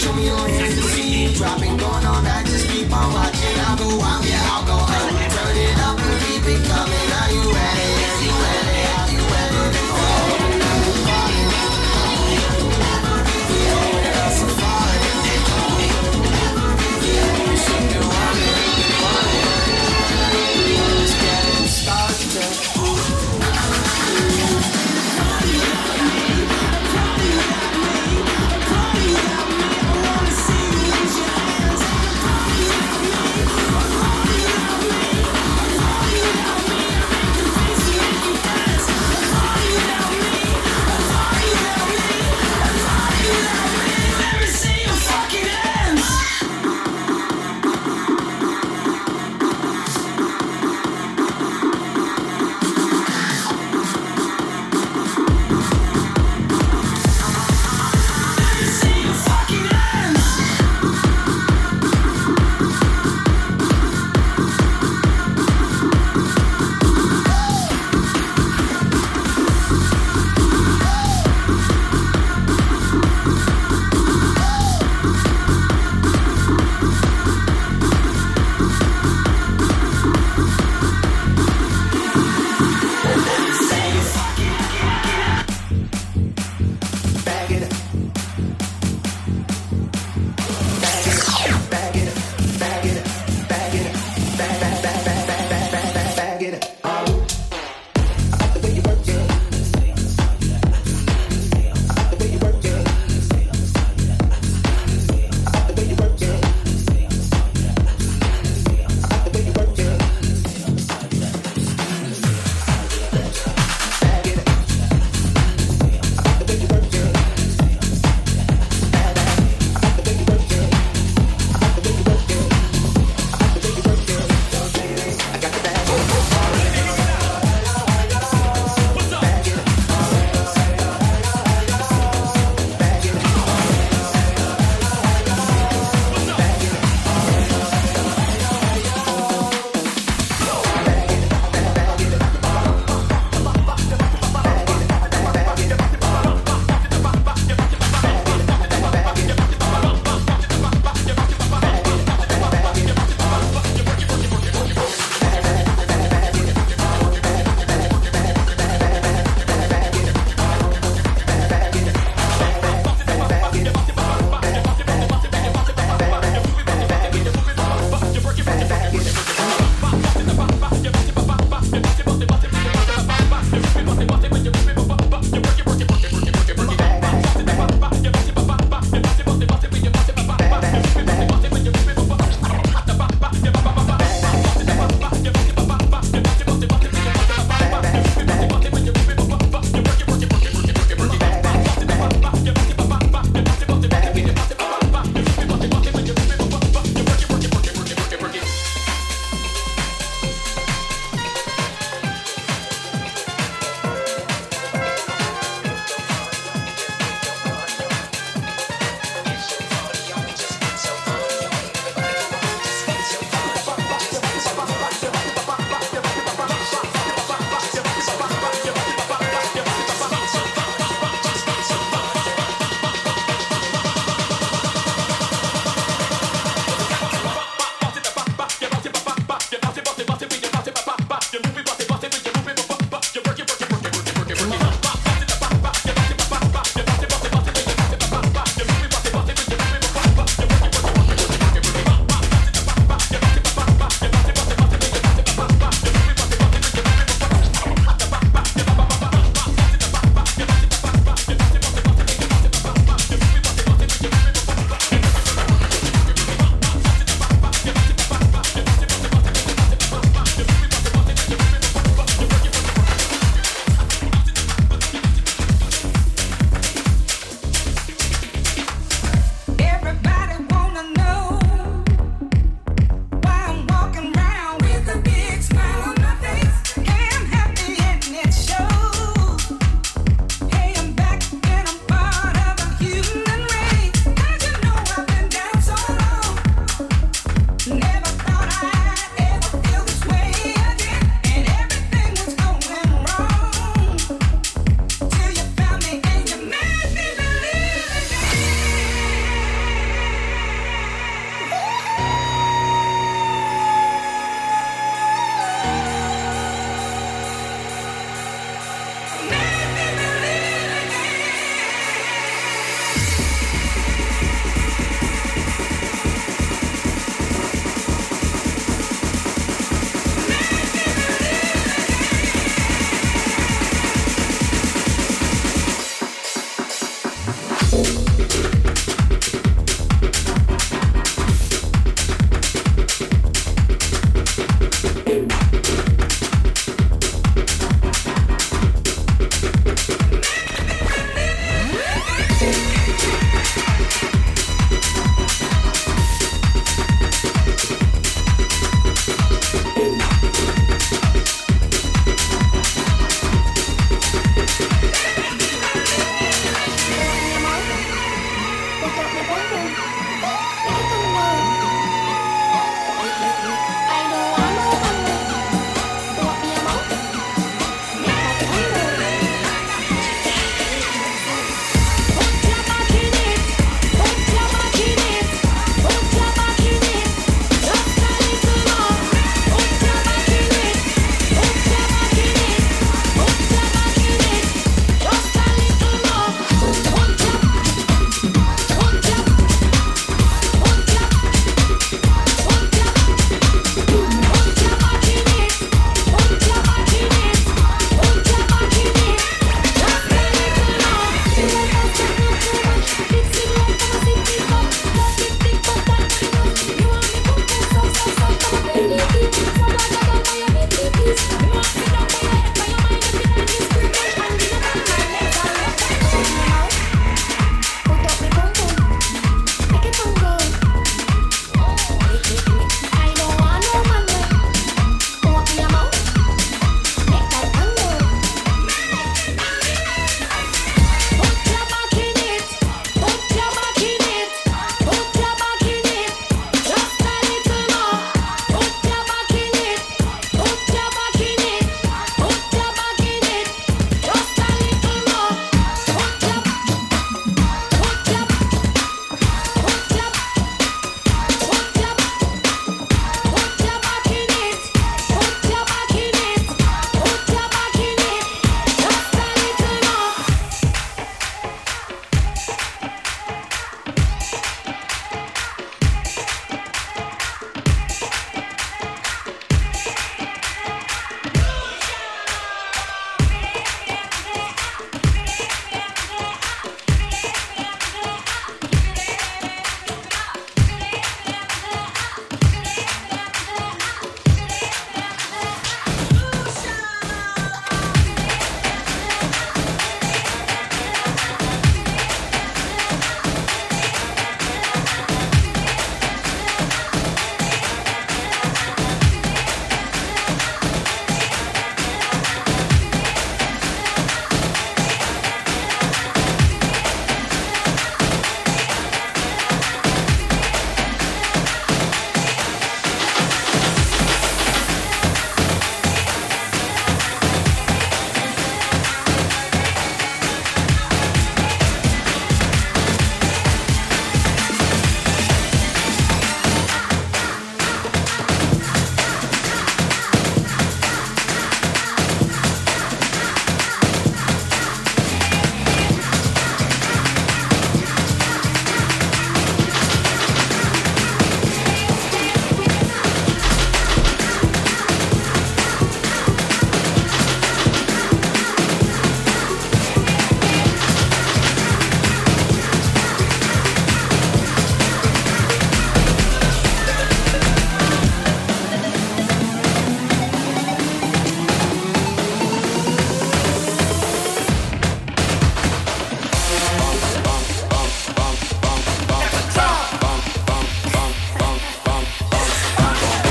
show me your hands to see. Dropping, going on that.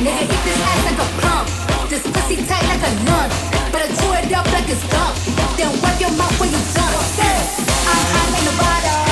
Nigga, eat this ass like a pump, This pussy tight like a nun. Better chew it up like it's gum. Then wipe your mouth when you done. I'm high Nevada.